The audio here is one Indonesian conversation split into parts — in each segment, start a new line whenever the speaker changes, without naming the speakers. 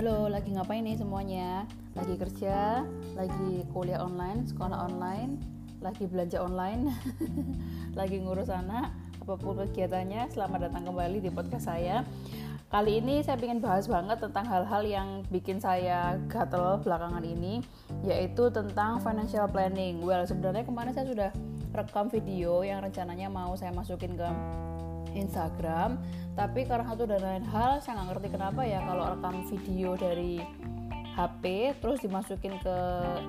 Halo, lagi ngapain nih semuanya? Lagi kerja, lagi kuliah online, sekolah online, lagi belanja online, lagi ngurus anak, apa pun kegiatannya, selamat datang kembali di podcast saya. Kali ini saya ingin bahas banget tentang hal-hal yang bikin saya gatel belakangan ini, yaitu tentang financial planning. Well, sebenarnya kemarin saya sudah rekam video yang rencananya mau saya masukin ke Instagram. Tapi karena satu dan lain hal saya nggak ngerti kenapa ya kalau rekam video dari HP terus dimasukin ke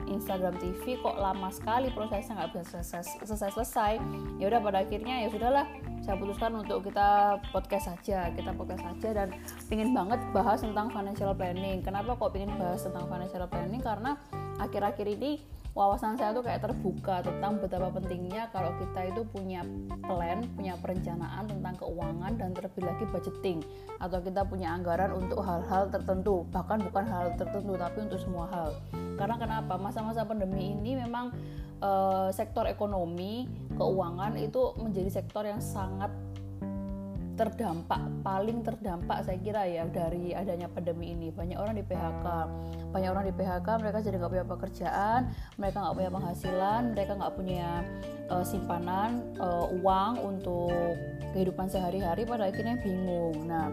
Instagram TV kok lama sekali prosesnya nggak bisa selesai selesai, ya udah pada akhirnya ya sudahlah saya putuskan untuk kita podcast saja kita podcast saja. Dan pingin banget bahas tentang financial planning. Kenapa kok pingin bahas tentang financial planning? Karena akhir-akhir ini wawasan saya tuh kayak terbuka tentang betapa pentingnya kalau kita itu punya plan, punya perencanaan tentang keuangan dan terlebih lagi budgeting atau kita punya anggaran untuk hal-hal tertentu, bahkan bukan hal tertentu tapi untuk semua hal. Karena kenapa? Masa-masa pandemi ini memang uh, sektor ekonomi, keuangan itu menjadi sektor yang sangat terdampak paling terdampak saya kira ya dari adanya pandemi ini. Banyak orang di PHK banyak orang di PHK mereka jadi nggak punya pekerjaan mereka nggak punya penghasilan mereka nggak punya uh, simpanan uh, uang untuk kehidupan sehari-hari pada akhirnya bingung. Nah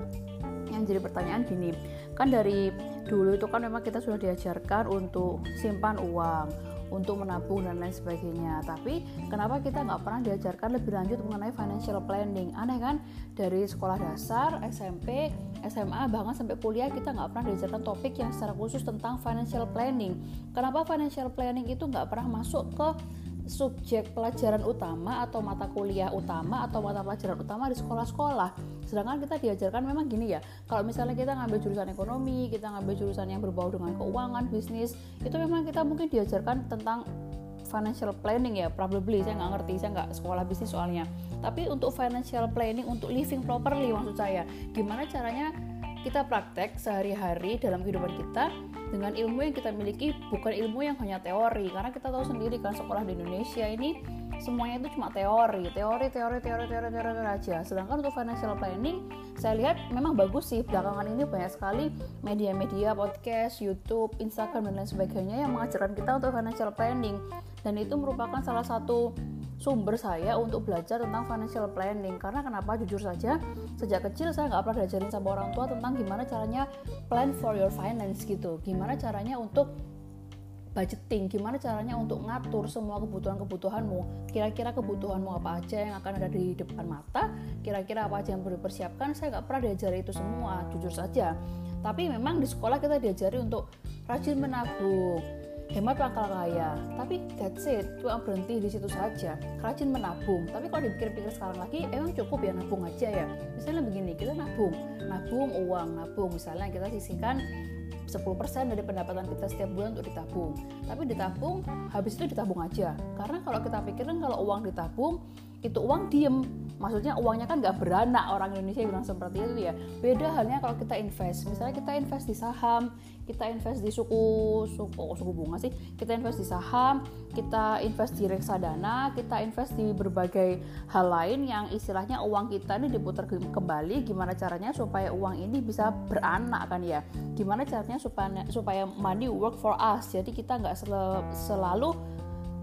yang jadi pertanyaan gini kan dari dulu itu kan memang kita sudah diajarkan untuk simpan uang untuk menabung dan lain sebagainya. Tapi kenapa kita nggak pernah diajarkan lebih lanjut mengenai financial planning? Aneh kan? Dari sekolah dasar SMP SMA bahkan sampai kuliah kita nggak pernah diajarkan topik yang secara khusus tentang financial planning. Kenapa financial planning itu nggak pernah masuk ke subjek pelajaran utama atau mata kuliah utama atau mata pelajaran utama di sekolah-sekolah. Sedangkan kita diajarkan memang gini ya, kalau misalnya kita ngambil jurusan ekonomi, kita ngambil jurusan yang berbau dengan keuangan, bisnis, itu memang kita mungkin diajarkan tentang financial planning ya, probably saya nggak ngerti, saya nggak sekolah bisnis soalnya. Tapi untuk financial planning, untuk living properly maksud saya, gimana caranya kita praktek sehari-hari dalam kehidupan kita dengan ilmu yang kita miliki bukan ilmu yang hanya teori. Karena kita tahu sendiri kan sekolah di Indonesia ini semuanya itu cuma teori. Teori teori teori teori teori, teori aja. Sedangkan untuk financial planning saya lihat memang bagus sih. Belakangan ini banyak sekali media-media podcast YouTube Instagram dan lain sebagainya yang mengajarkan kita untuk financial planning. Dan itu merupakan salah satu sumber saya untuk belajar tentang financial planning karena kenapa jujur saja sejak kecil saya nggak pernah diajarin sama orang tua tentang gimana caranya plan for your finance gitu gimana caranya untuk budgeting, gimana caranya untuk ngatur semua kebutuhan-kebutuhanmu. Kira-kira kebutuhanmu apa aja yang akan ada di depan mata, kira-kira apa aja yang perlu dipersiapkan. Saya nggak pernah diajari itu semua, jujur saja. Tapi memang di sekolah kita diajari untuk rajin menabung, hemat pangkal kaya. Tapi that's it, cuma berhenti di situ saja. Rajin menabung. Tapi kalau dipikir-pikir sekarang lagi, emang cukup ya nabung aja ya. Misalnya begini, kita nabung, nabung uang, nabung. Misalnya kita sisihkan 10% dari pendapatan kita setiap bulan untuk ditabung. Tapi ditabung, habis itu ditabung aja. Karena kalau kita pikirin kalau uang ditabung, itu uang diem. Maksudnya uangnya kan nggak beranak orang Indonesia bilang seperti itu ya. Beda halnya kalau kita invest. Misalnya kita invest di saham, kita invest di suku suku oh, suku bunga sih. Kita invest di saham kita invest di reksadana kita invest di berbagai hal lain yang istilahnya uang kita ini diputar kembali. Gimana caranya supaya uang ini bisa beranak kan ya? Gimana caranya supaya supaya money work for us? Jadi kita nggak sel selalu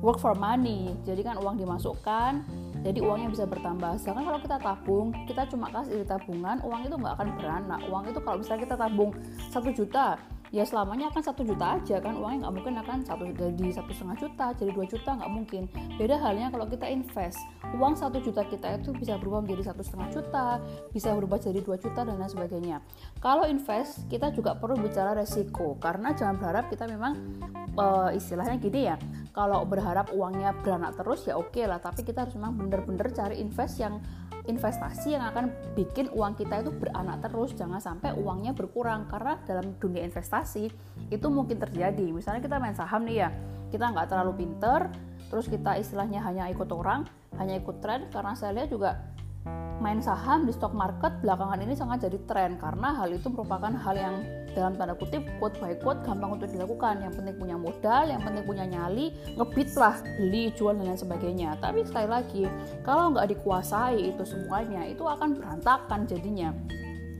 work for money. Jadi kan uang dimasukkan jadi uangnya bisa bertambah. Sedangkan kalau kita tabung kita cuma kasih di tabungan uang itu nggak akan beranak uang itu kalau misalnya kita tabung satu juta ya selamanya akan satu juta aja kan uangnya nggak mungkin akan satu jadi satu setengah juta jadi dua juta nggak mungkin. Beda halnya kalau kita invest. Uang satu juta kita itu bisa berubah menjadi satu setengah juta bisa berubah jadi dua juta dan lain sebagainya. Kalau invest kita juga perlu bicara resiko karena jangan berharap kita memang uh, istilahnya gini ya kalau berharap uangnya beranak terus ya oke okay lah tapi kita harus memang bener-bener cari invest yang investasi yang akan bikin uang kita itu beranak terus jangan sampai uangnya berkurang. Karena dalam dunia investasi itu mungkin terjadi. Misalnya kita main saham nih ya kita nggak terlalu pinter terus kita istilahnya hanya ikut orang hanya ikut tren. Karena saya lihat juga main saham di stock market belakangan ini sangat jadi tren karena hal itu merupakan hal yang dalam tanda kutip quote by quote gampang untuk dilakukan. Yang penting punya modal yang penting punya nyali ngebit lah beli jual dan lain sebagainya. Tapi sekali lagi kalau nggak dikuasai itu semuanya itu akan berantakan jadinya.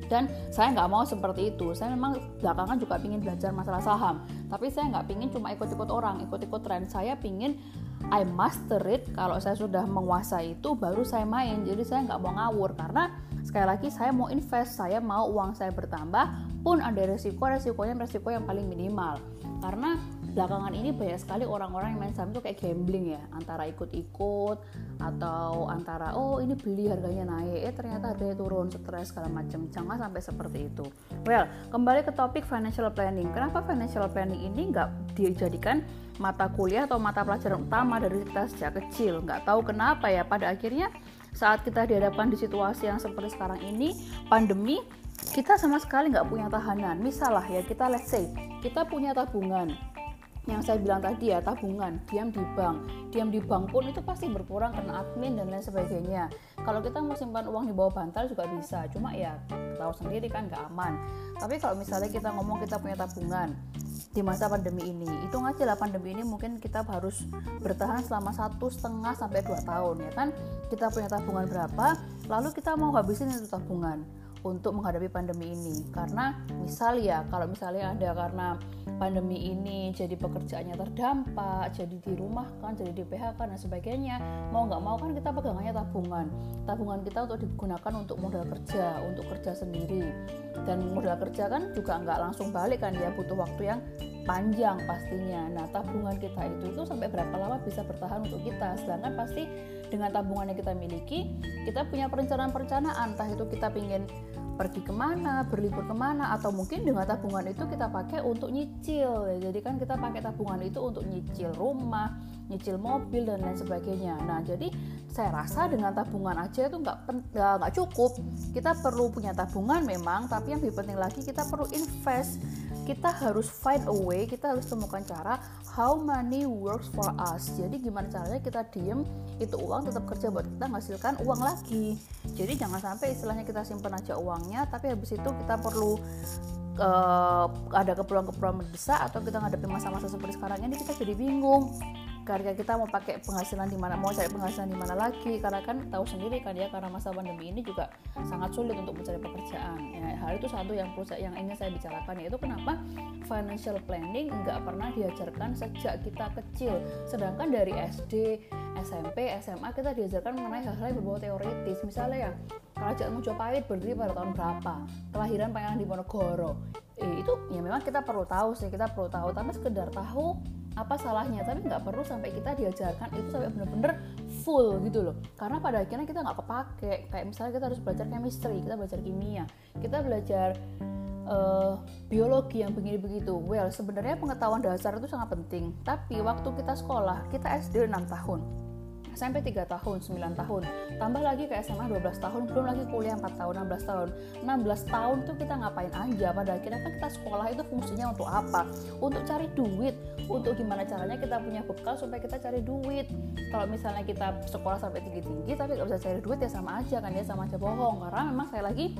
Dan saya nggak mau seperti itu. Saya memang belakangan juga ingin belajar masalah saham. Tapi saya nggak ingin cuma ikut-ikut orang ikut-ikut tren. Saya ingin I master it. Kalau saya sudah menguasai itu baru saya main. Jadi saya nggak mau ngawur. Karena sekali lagi saya mau invest saya mau uang saya bertambah pun ada resiko resikonya resiko yang paling minimal. Karena belakangan ini banyak sekali orang-orang yang main saham itu kayak gambling ya. Antara ikut-ikut atau antara oh ini beli harganya naik eh ternyata harganya turun stres segala macam jangan sampai seperti itu. Well kembali ke topik financial planning. Kenapa financial planning ini nggak dijadikan mata kuliah atau mata pelajaran utama dari kita sejak kecil? Nggak tahu kenapa ya. Pada akhirnya saat kita dihadapkan di situasi yang seperti sekarang ini pandemi kita sama sekali nggak punya tahanan. Misalnya ya kita let's say kita punya tabungan. Yang saya bilang tadi ya tabungan. Diam di bank. Diam di bank pun itu pasti berkurang karena admin dan lain sebagainya. Kalau kita mau simpan uang di bawah bantal juga bisa. Cuma ya tahu sendiri kan nggak aman. Tapi kalau misalnya kita ngomong kita punya tabungan di masa pandemi ini itu aja lah pandemi ini mungkin kita harus bertahan selama satu setengah sampai dua tahun ya kan? Kita punya tabungan berapa lalu kita mau habisin itu tabungan untuk menghadapi pandemi ini karena misal ya kalau misalnya ada karena pandemi ini jadi pekerjaannya terdampak jadi di rumah kan jadi di PHK dan sebagainya mau nggak mau kan kita pegangannya tabungan tabungan kita untuk digunakan untuk modal kerja untuk kerja sendiri dan modal kerja kan juga nggak langsung balik kan ya butuh waktu yang panjang pastinya. Nah, tabungan kita itu itu sampai berapa lama bisa bertahan untuk kita. Sedangkan pasti dengan tabungan yang kita miliki, kita punya perencanaan-perencanaan. Entah itu kita ingin pergi ke mana, berlibur ke mana, atau mungkin dengan tabungan itu kita pakai untuk nyicil. Jadi kan kita pakai tabungan itu untuk nyicil rumah, nyicil mobil dan lain sebagainya. Nah, jadi saya rasa dengan tabungan aja itu nggak nggak cukup. Kita perlu punya tabungan memang, tapi yang lebih penting lagi kita perlu invest. Kita harus find a way, kita harus temukan cara how money works for us. Jadi gimana caranya kita diem itu uang tetap kerja buat kita menghasilkan uang lagi. Jadi jangan sampai istilahnya kita simpan aja uangnya, tapi habis itu kita perlu uh, ada keperluan-keperluan mendesak atau kita ngadepi masa-masa seperti sekarang ini kita jadi bingung karena kita mau pakai penghasilan di mana mau cari penghasilan di mana lagi. Karena kan tahu sendiri kan ya karena masa pandemi ini juga sangat sulit untuk mencari pekerjaan. Ya, hal itu satu yang perlu yang ingin saya bicarakan yaitu kenapa financial planning nggak pernah diajarkan sejak kita kecil. Sedangkan dari SD SMP SMA kita diajarkan mengenai hal-hal yang berbau teoritis. Misalnya ya kerajaan Mojopahit berdiri pada tahun berapa? Kelahiran Pangeran Diponegoro. Eh, itu ya memang kita perlu tahu sih kita perlu tahu. Tapi sekedar tahu apa salahnya? Tapi nggak perlu sampai kita diajarkan itu sampai bener-bener full gitu loh. Karena pada akhirnya kita nggak kepake. Kayak misalnya kita harus belajar chemistry kita belajar kimia kita belajar uh, biologi yang begini begitu. Well sebenarnya pengetahuan dasar itu sangat penting. Tapi waktu kita sekolah kita SD 6 tahun SMP 3 tahun, 9 tahun, tambah lagi ke SMA 12 tahun, belum lagi kuliah 4 tahun, 16 tahun. 16 tahun tuh kita ngapain aja? Pada akhirnya kan kita sekolah itu fungsinya untuk apa? Untuk cari duit, untuk gimana caranya kita punya bekal supaya kita cari duit. Kalau misalnya kita sekolah sampai tinggi-tinggi tapi nggak bisa cari duit ya sama aja kan ya sama aja bohong. Karena memang saya lagi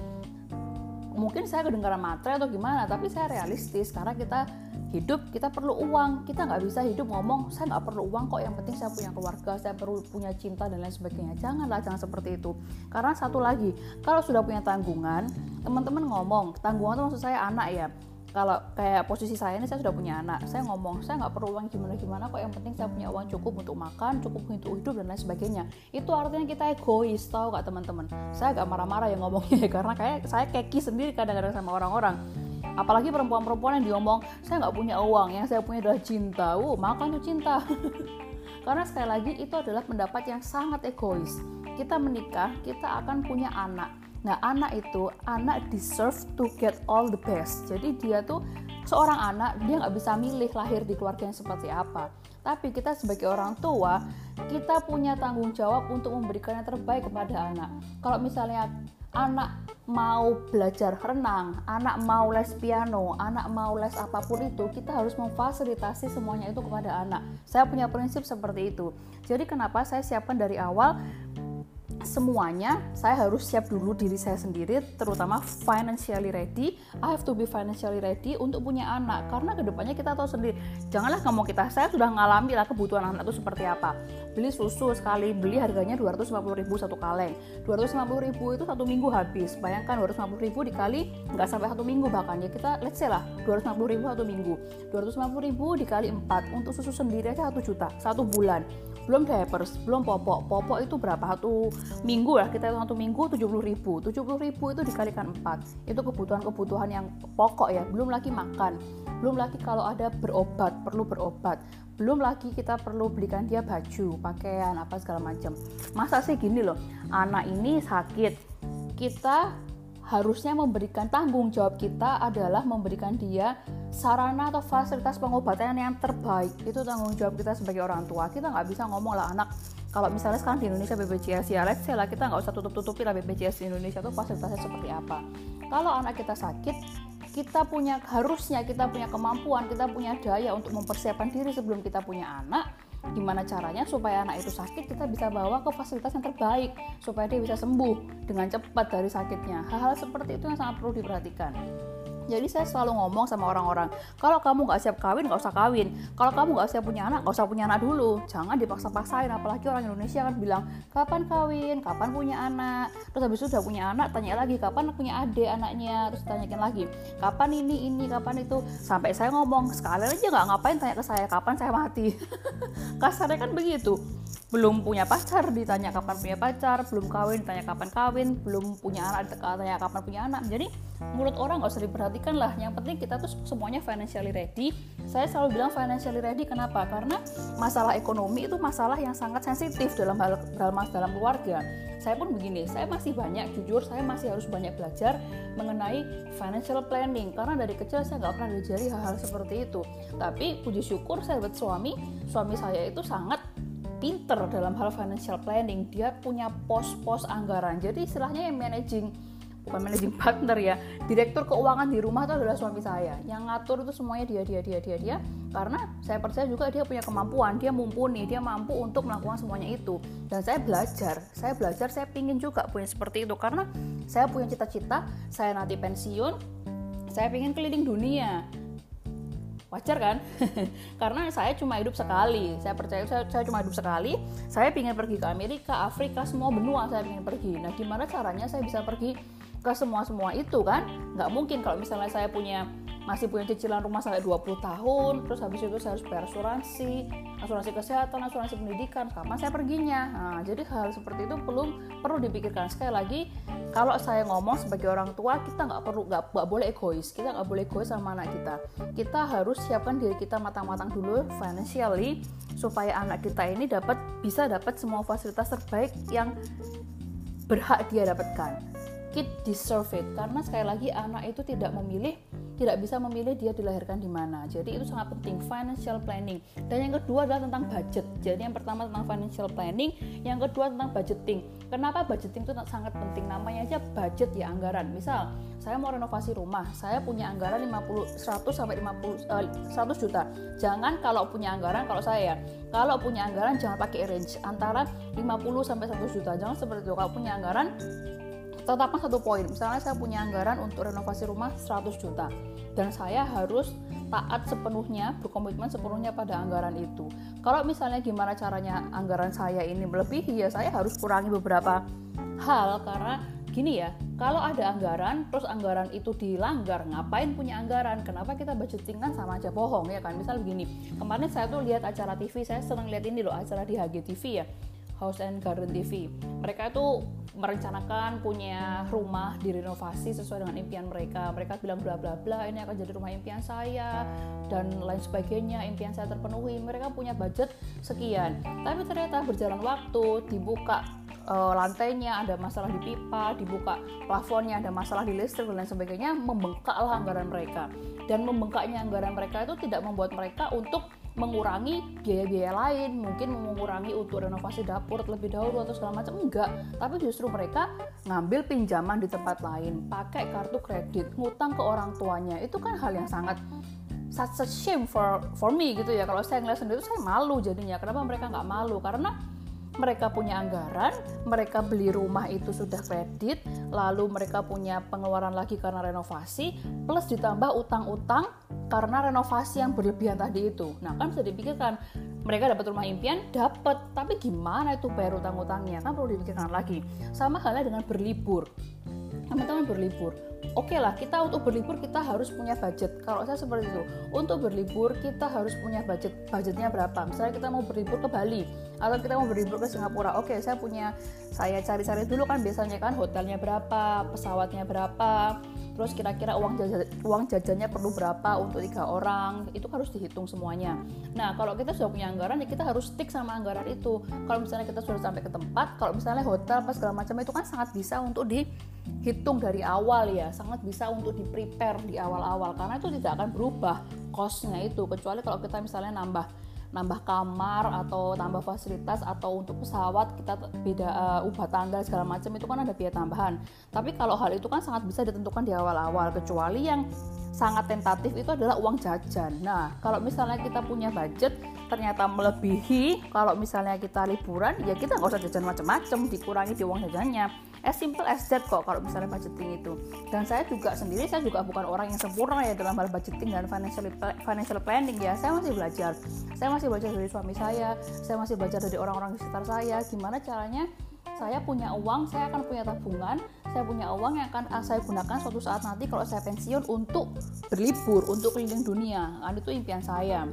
mungkin saya kedengaran matre atau gimana, tapi saya realistis karena kita hidup kita perlu uang. Kita nggak bisa hidup ngomong saya nggak perlu uang kok yang penting saya punya keluarga saya perlu punya cinta dan lain sebagainya. Janganlah jangan seperti itu. Karena satu lagi kalau sudah punya tanggungan teman-teman ngomong. Tanggungan itu maksud saya anak ya. Kalau kayak posisi saya ini saya sudah punya anak. Saya ngomong saya nggak perlu uang gimana gimana kok yang penting saya punya uang cukup untuk makan cukup untuk hidup dan lain sebagainya. Itu artinya kita egois tahu gak teman-teman? Saya agak marah-marah ya ngomongnya karena kayak saya keki sendiri kadang-kadang sama orang-orang apalagi perempuan-perempuan yang diomong saya nggak punya uang yang saya punya adalah cinta. Uh makan tuh cinta. Karena sekali lagi itu adalah pendapat yang sangat egois. Kita menikah kita akan punya anak. Nah anak itu anak deserve to get all the best. Jadi dia tuh seorang anak dia nggak bisa milih lahir di keluarga yang seperti apa. Tapi kita sebagai orang tua kita punya tanggung jawab untuk memberikan yang terbaik kepada anak. Kalau misalnya anak mau belajar renang, anak mau les piano, anak mau les apa pun itu, kita harus memfasilitasi semuanya itu kepada anak. Saya punya prinsip seperti itu. Jadi kenapa saya siapkan dari awal semuanya saya harus siap dulu diri saya sendiri terutama financially ready. I have to be financially ready untuk punya anak karena ke depannya kita tahu sendiri janganlah kamu kita saya sudah ngalami lah kebutuhan anak itu seperti apa. Beli susu sekali beli harganya 250 ribu satu kaleng. 250 ribu itu satu minggu habis. Bayangkan 250 ribu dikali nggak sampai satu minggu bahkan. Ya kita let's say lah 250 ribu satu minggu. 250 ribu dikali 4 untuk susu sendiri aja satu juta satu bulan belum diapers, belum popok. Popok itu berapa? Satu minggu lah, kita satu minggu 70 ribu. 70 ribu itu dikalikan 4. Itu kebutuhan-kebutuhan yang pokok ya, belum lagi makan. Belum lagi kalau ada berobat, perlu berobat. Belum lagi kita perlu belikan dia baju, pakaian, apa segala macam. Masa sih gini loh, anak ini sakit, kita harusnya memberikan tanggung jawab kita adalah memberikan dia sarana atau fasilitas pengobatan yang terbaik. Itu tanggung jawab kita sebagai orang tua. Kita nggak bisa ngomong lah anak kalau misalnya sekarang di Indonesia BPJS ya let's say lah kita nggak usah tutup-tutupi lah BPJS di Indonesia itu fasilitasnya seperti apa. Kalau anak kita sakit kita punya harusnya kita punya kemampuan kita punya daya untuk mempersiapkan diri sebelum kita punya anak. Gimana caranya supaya anak itu sakit kita bisa bawa ke fasilitas yang terbaik supaya dia bisa sembuh dengan cepat dari sakitnya. Hal-hal seperti itu yang sangat perlu diperhatikan jadi saya selalu ngomong sama orang-orang, kalau kamu nggak siap kawin, nggak usah kawin. Kalau kamu nggak siap punya anak, nggak usah punya anak dulu. Jangan dipaksa-paksain, apalagi orang Indonesia kan bilang, kapan kawin, kapan punya anak. Terus habis itu udah punya anak, tanya lagi, kapan punya adik anaknya. Terus tanyakan lagi, kapan ini, ini, kapan itu. Sampai saya ngomong, sekali aja nggak ngapain tanya ke saya, kapan saya mati. Kasarnya kan begitu belum punya pacar ditanya kapan punya pacar belum kawin ditanya kapan kawin belum punya anak ditanya kapan punya anak jadi mulut orang nggak usah diperhatikan lah. Yang penting kita tuh semuanya financially ready. Saya selalu bilang financially ready kenapa? Karena masalah ekonomi itu masalah yang sangat sensitif dalam hal dalam dalam keluarga. Saya pun begini saya masih banyak jujur saya masih harus banyak belajar mengenai financial planning. Karena dari kecil saya nggak pernah diajari hal-hal seperti itu. Tapi puji syukur saya buat suami suami saya itu sangat pinter dalam hal financial planning. Dia punya pos-pos anggaran. Jadi istilahnya yang managing bukan managing partner ya. Direktur keuangan di rumah itu adalah suami saya. Yang ngatur itu semuanya dia dia dia dia dia. Karena saya percaya juga dia punya kemampuan. Dia mumpuni dia mampu untuk melakukan semuanya itu. Dan saya belajar. Saya belajar saya pingin juga punya seperti itu. Karena saya punya cita-cita saya nanti pensiun saya pingin keliling dunia. Wajar kan? Karena saya cuma hidup sekali. Saya percaya saya, saya cuma hidup sekali. Saya ingin pergi ke Amerika Afrika semua benua saya ingin pergi. Nah gimana caranya saya bisa pergi ke semua semua itu kan? Nggak mungkin kalau misalnya saya punya masih punya cicilan rumah sampai 20 tahun terus habis itu saya harus bayar asuransi asuransi kesehatan asuransi pendidikan kapan saya perginya? Nah, jadi hal seperti itu belum perlu dipikirkan. Sekali lagi kalau saya ngomong sebagai orang tua kita nggak perlu nggak boleh egois. Kita nggak boleh egois sama anak kita. Kita harus siapkan diri kita matang-matang dulu financially supaya anak kita ini dapat bisa dapat semua fasilitas terbaik yang berhak dia dapatkan kid deserve it karena sekali lagi anak itu tidak memilih tidak bisa memilih dia dilahirkan di mana. Jadi itu sangat penting financial planning. Dan yang kedua adalah tentang budget. Jadi yang pertama tentang financial planning, yang kedua tentang budgeting. Kenapa budgeting itu sangat penting? Namanya aja budget ya anggaran. Misal saya mau renovasi rumah, saya punya anggaran 50 100 sampai 50 uh, 100 juta. Jangan kalau punya anggaran kalau saya kalau punya anggaran jangan pakai range antara 50 sampai 100 juta. Jangan seperti itu. Kalau punya anggaran tetapkan satu poin. Misalnya saya punya anggaran untuk renovasi rumah 100 juta. Dan saya harus taat sepenuhnya berkomitmen sepenuhnya pada anggaran itu. Kalau misalnya gimana caranya anggaran saya ini melebihi ya saya harus kurangi beberapa hal. Karena gini ya kalau ada anggaran terus anggaran itu dilanggar ngapain punya anggaran? Kenapa kita budgeting kan sama aja bohong ya kan? Misal begini kemarin saya tuh lihat acara TV saya senang lihat ini loh acara di HGTV ya House and Garden TV mereka itu merencanakan punya rumah direnovasi sesuai dengan impian mereka. Mereka bilang bla bla bla ini akan jadi rumah impian saya dan lain sebagainya. Impian saya terpenuhi. Mereka punya budget sekian. Tapi ternyata berjalan waktu dibuka uh, lantainya ada masalah di pipa, dibuka plafonnya ada masalah di listrik dan lain sebagainya, membengkaklah anggaran mereka. Dan membengkaknya anggaran mereka itu tidak membuat mereka untuk mengurangi biaya-biaya lain mungkin mengurangi untuk renovasi dapur terlebih dahulu atau segala macam enggak. Tapi justru mereka ngambil pinjaman di tempat lain pakai kartu kredit ngutang ke orang tuanya. Itu kan hal yang sangat such a shame for for me gitu ya. Kalau saya ngeliat sendiri saya malu jadinya. Kenapa mereka nggak malu? Karena mereka punya anggaran, mereka beli rumah itu sudah kredit, lalu mereka punya pengeluaran lagi karena renovasi, plus ditambah utang-utang karena renovasi yang berlebihan tadi itu. Nah kan bisa dipikirkan mereka dapat rumah impian, dapat, tapi gimana itu bayar utang-utangnya? Kan perlu dipikirkan lagi. Sama halnya dengan berlibur. Teman-teman berlibur. Oke okay lah kita untuk berlibur kita harus punya budget. Kalau saya seperti itu untuk berlibur kita harus punya budget. Budgetnya berapa? Misalnya kita mau berlibur ke Bali atau kita mau berlibur ke Singapura. Oke okay, saya punya saya cari-cari dulu kan biasanya kan hotelnya berapa pesawatnya berapa terus kira-kira uang jajan uang jajannya perlu berapa untuk tiga orang? Itu harus dihitung semuanya. Nah kalau kita sudah punya anggaran ya kita harus stick sama anggaran itu. Kalau misalnya kita sudah sampai ke tempat kalau misalnya hotel apa segala macam itu kan sangat bisa untuk dihitung dari awal ya. Sangat bisa untuk di prepare di awal-awal. Karena itu tidak akan berubah costnya itu. Kecuali kalau kita misalnya nambah nambah kamar atau tambah fasilitas atau untuk pesawat kita beda uh, ubah tanggal segala macam itu kan ada biaya tambahan. Tapi kalau hal itu kan sangat bisa ditentukan di awal-awal kecuali yang sangat tentatif itu adalah uang jajan. Nah, kalau misalnya kita punya budget ternyata melebihi, kalau misalnya kita liburan ya kita nggak usah jajan macam-macam, dikurangi di uang jajannya. As simple as that kok kalau misalnya budgeting itu. Dan saya juga sendiri saya juga bukan orang yang sempurna ya dalam hal budgeting dan financial financial planning ya. Saya masih belajar. Saya masih belajar dari suami saya saya masih belajar dari orang-orang di sekitar saya. Gimana caranya saya punya uang, saya akan punya tabungan, saya punya uang yang akan saya gunakan suatu saat nanti kalau saya pensiun untuk berlibur, untuk keliling dunia. Kan itu impian saya.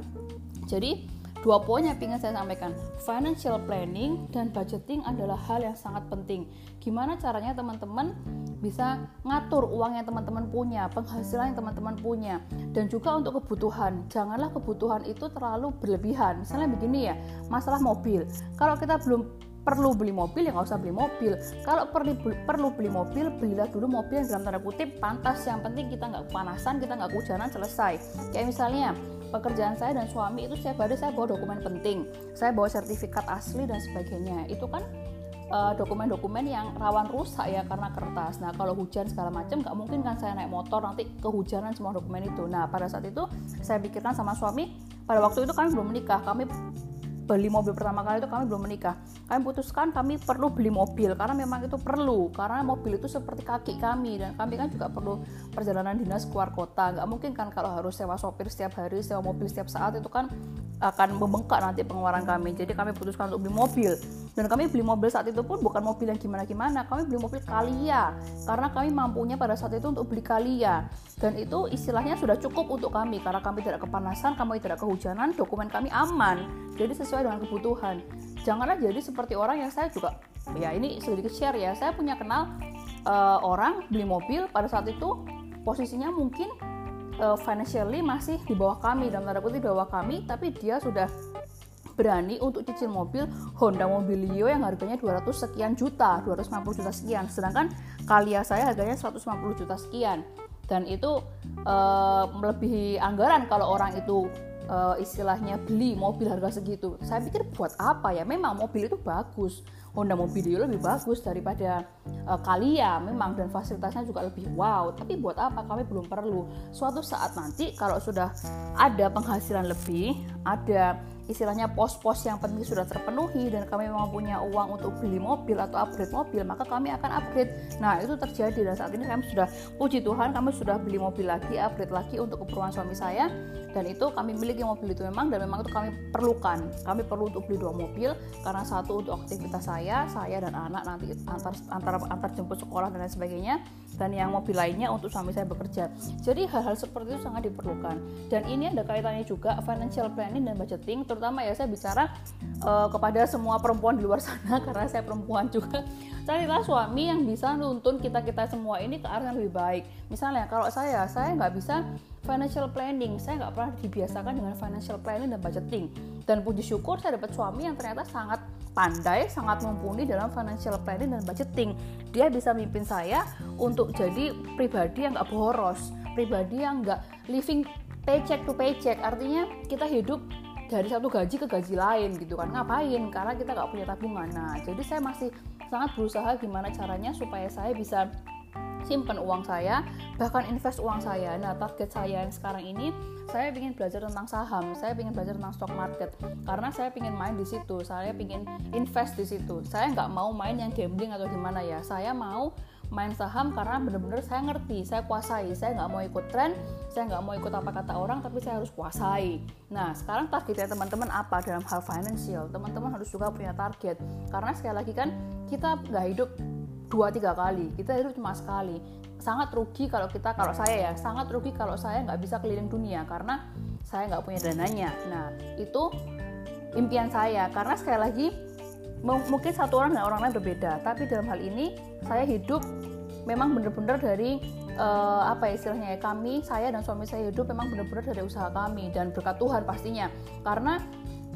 Jadi Dua poin yang ingin saya sampaikan, financial planning dan budgeting adalah hal yang sangat penting. Gimana caranya teman-teman bisa ngatur uang yang teman-teman punya, penghasilan yang teman-teman punya, dan juga untuk kebutuhan. Janganlah kebutuhan itu terlalu berlebihan. Misalnya begini ya, masalah mobil. Kalau kita belum perlu beli mobil ya nggak usah beli mobil. Kalau perlu perlu beli mobil belilah dulu mobil yang dalam tanda kutip pantas. Yang penting kita nggak kepanasan kita nggak kehujanan selesai. Kayak misalnya pekerjaan saya dan suami itu setiap hari saya bawa dokumen penting. Saya bawa sertifikat asli dan sebagainya. Itu kan eh, dokumen-dokumen yang rawan rusak ya karena kertas. Nah kalau hujan segala macam nggak mungkin kan saya naik motor nanti kehujanan semua dokumen itu. Nah pada saat itu saya pikirkan sama suami pada waktu itu kami belum menikah. Kami beli mobil pertama kali itu kami belum menikah. Kami putuskan kami perlu beli mobil karena memang itu perlu. Karena mobil itu seperti kaki kami dan kami kan juga perlu perjalanan dinas keluar kota. Nggak mungkin kan kalau harus sewa sopir setiap hari sewa mobil setiap saat itu kan akan membengkak nanti pengeluaran kami. Jadi kami putuskan untuk beli mobil. Dan kami beli mobil saat itu pun bukan mobil yang gimana-gimana. Kami beli mobil Kalia karena kami mampunya pada saat itu untuk beli Kalia. Dan itu istilahnya sudah cukup untuk kami. Karena kami tidak kepanasan kami tidak kehujanan dokumen kami aman. Jadi sesuai dengan kebutuhan. Janganlah jadi seperti orang yang saya juga ya ini sedikit share ya. Saya punya kenal uh, orang beli mobil pada saat itu posisinya mungkin uh, financially masih di bawah kami dalam tanda kutip di bawah kami tapi dia sudah berani untuk cicil mobil Honda Mobilio yang harganya 200 sekian juta 250 juta sekian. Sedangkan Kalia saya harganya 150 juta sekian. Dan itu uh, melebihi anggaran kalau orang itu uh, istilahnya beli mobil harga segitu. Saya pikir buat apa ya? Memang mobil itu bagus. Honda Mobilio lebih bagus daripada uh, Kalia memang dan fasilitasnya juga lebih wow. Tapi buat apa? Kami belum perlu. Suatu saat nanti kalau sudah ada penghasilan lebih ada istilahnya pos-pos yang penting sudah terpenuhi dan kami memang punya uang untuk beli mobil atau upgrade mobil maka kami akan upgrade. Nah itu terjadi dan saat ini kami sudah puji Tuhan kami sudah beli mobil lagi upgrade lagi untuk keperluan suami saya dan itu kami miliki mobil itu memang dan memang itu kami perlukan. Kami perlu untuk beli dua mobil karena satu untuk aktivitas saya saya dan anak nanti antar antar antar jemput sekolah dan lain sebagainya dan yang mobil lainnya untuk suami saya bekerja. Jadi hal-hal seperti itu sangat diperlukan. Dan ini ada kaitannya juga financial planning dan budgeting terutama ya saya bicara uh, kepada semua perempuan di luar sana karena saya perempuan juga carilah suami yang bisa nuntun kita kita semua ini ke arah yang lebih baik. Misalnya kalau saya saya nggak bisa financial planning. Saya nggak pernah dibiasakan dengan financial planning dan budgeting. Dan puji syukur saya dapat suami yang ternyata sangat pandai sangat mumpuni dalam financial planning dan budgeting. Dia bisa memimpin saya untuk jadi pribadi yang nggak boros pribadi yang nggak living paycheck to paycheck. Artinya kita hidup dari satu gaji ke gaji lain gitu kan. Ngapain? Karena kita nggak punya tabungan. Nah jadi saya masih sangat berusaha gimana caranya supaya saya bisa simpan uang saya bahkan invest uang saya. Nah target saya yang sekarang ini saya ingin belajar tentang saham saya ingin belajar tentang stock market karena saya ingin main di situ saya ingin invest di situ. Saya nggak mau main yang gambling atau gimana ya saya mau main saham karena bener-bener saya ngerti, saya kuasai, saya nggak mau ikut tren, saya nggak mau ikut apa kata orang, tapi saya harus kuasai. Nah, sekarang targetnya teman-teman apa dalam hal financial? Teman-teman harus juga punya target, karena sekali lagi kan kita nggak hidup dua tiga kali kita hidup cuma sekali sangat rugi kalau kita kalau saya ya sangat rugi kalau saya nggak bisa keliling dunia karena saya nggak punya dananya nah itu impian saya karena sekali lagi mungkin satu orang dan orang lain berbeda. Tapi dalam hal ini saya hidup memang benar-benar dari uh, apa ya istilahnya ya kami saya dan suami saya hidup memang benar-benar dari usaha kami dan berkat Tuhan pastinya. Karena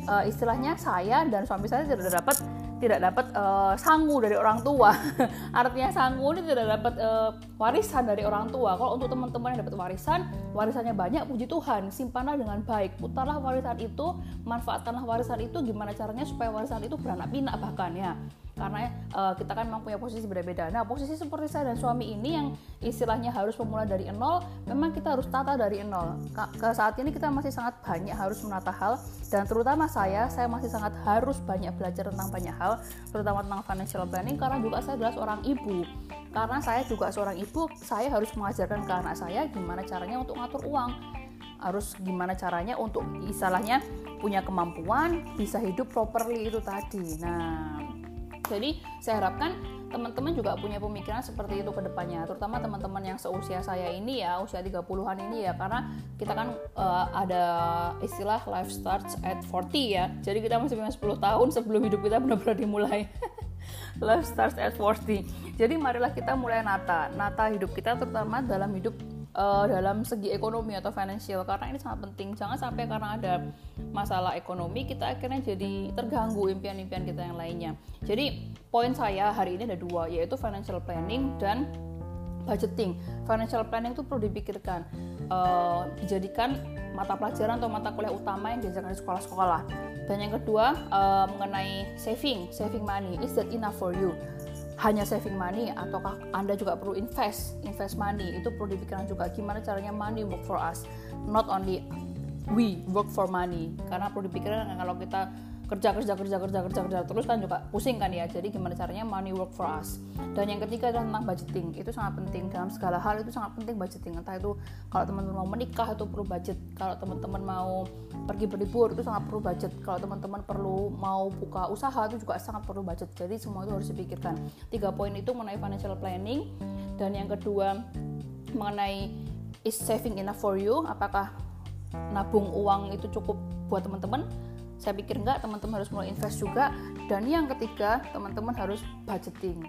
uh, istilahnya saya dan suami saya tidak dapat tidak dapat uh, sangu dari orang tua. Artinya sangu ini tidak dapat uh, warisan dari orang tua. Kalau untuk teman-teman yang dapat warisan, warisannya banyak, puji Tuhan, simpanlah dengan baik. Putarlah warisan itu, manfaatkanlah warisan itu gimana caranya supaya warisan itu beranak pinak bahkan ya karena uh, kita kan memang punya posisi berbeda. Nah, posisi seperti saya dan suami ini yang istilahnya harus memulai dari nol, memang kita harus tata dari nol. Ke saat ini kita masih sangat banyak harus menata hal dan terutama saya, saya masih sangat harus banyak belajar tentang banyak hal, terutama tentang financial planning karena juga saya adalah seorang ibu. Karena saya juga seorang ibu, saya harus mengajarkan ke anak saya gimana caranya untuk ngatur uang harus gimana caranya untuk istilahnya punya kemampuan bisa hidup properly itu tadi. Nah, jadi saya harapkan teman-teman juga punya pemikiran seperti itu ke depannya, terutama teman-teman yang seusia saya ini ya, usia 30-an ini ya, karena kita kan uh, ada istilah life starts at 40 ya. Jadi kita masih punya 10 tahun sebelum hidup kita benar-benar dimulai. life starts at 40. Jadi marilah kita mulai nata, nata hidup kita terutama dalam hidup uh, dalam segi ekonomi atau financial karena ini sangat penting. Jangan sampai karena ada masalah ekonomi kita akhirnya jadi terganggu impian-impian kita yang lainnya. Jadi poin saya hari ini ada dua yaitu financial planning dan budgeting. Financial planning itu perlu dipikirkan. Uh, dijadikan mata pelajaran atau mata kuliah utama yang diajarkan di sekolah-sekolah. Dan yang kedua uh, mengenai saving saving money. Is that enough for you hanya saving money ataukah Anda juga perlu invest, invest money. Itu perlu dipikirkan juga gimana caranya money work for us, not only we work for money. Karena perlu dipikirkan kalau kita kerja kerja kerja kerja kerja kerja. Terus kan juga pusing kan ya. Jadi gimana caranya money work for us. Dan yang ketiga adalah tentang budgeting. Itu sangat penting. Dalam segala hal itu sangat penting budgeting. Entah itu kalau teman-teman mau menikah itu perlu budget. Kalau teman-teman mau pergi berlibur itu sangat perlu budget. Kalau teman-teman perlu mau buka usaha itu juga sangat perlu budget. Jadi semua itu harus dipikirkan. Tiga poin itu mengenai financial planning. Dan yang kedua mengenai is saving enough for you. Apakah nabung uang itu cukup buat teman-teman saya pikir enggak teman-teman harus mulai invest juga dan yang ketiga teman-teman harus budgeting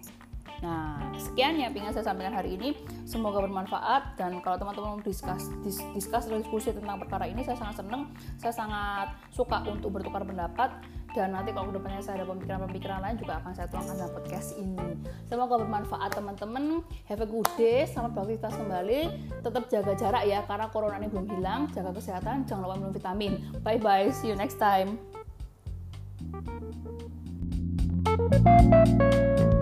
Nah, sekian ya yang saya sampaikan hari ini. Semoga bermanfaat dan kalau teman-teman mau diskus, dis, diskus diskusi tentang perkara ini, saya sangat senang. Saya sangat suka untuk bertukar pendapat dan nanti kalau ke depannya saya ada pemikiran-pemikiran lain juga akan saya tuangkan dalam podcast ini. Semoga bermanfaat teman-teman. Have a good day. Selamat beraktivitas kembali. Tetap jaga jarak ya karena corona ini belum hilang. Jaga kesehatan. Jangan lupa minum vitamin. Bye bye. See you next time. thank you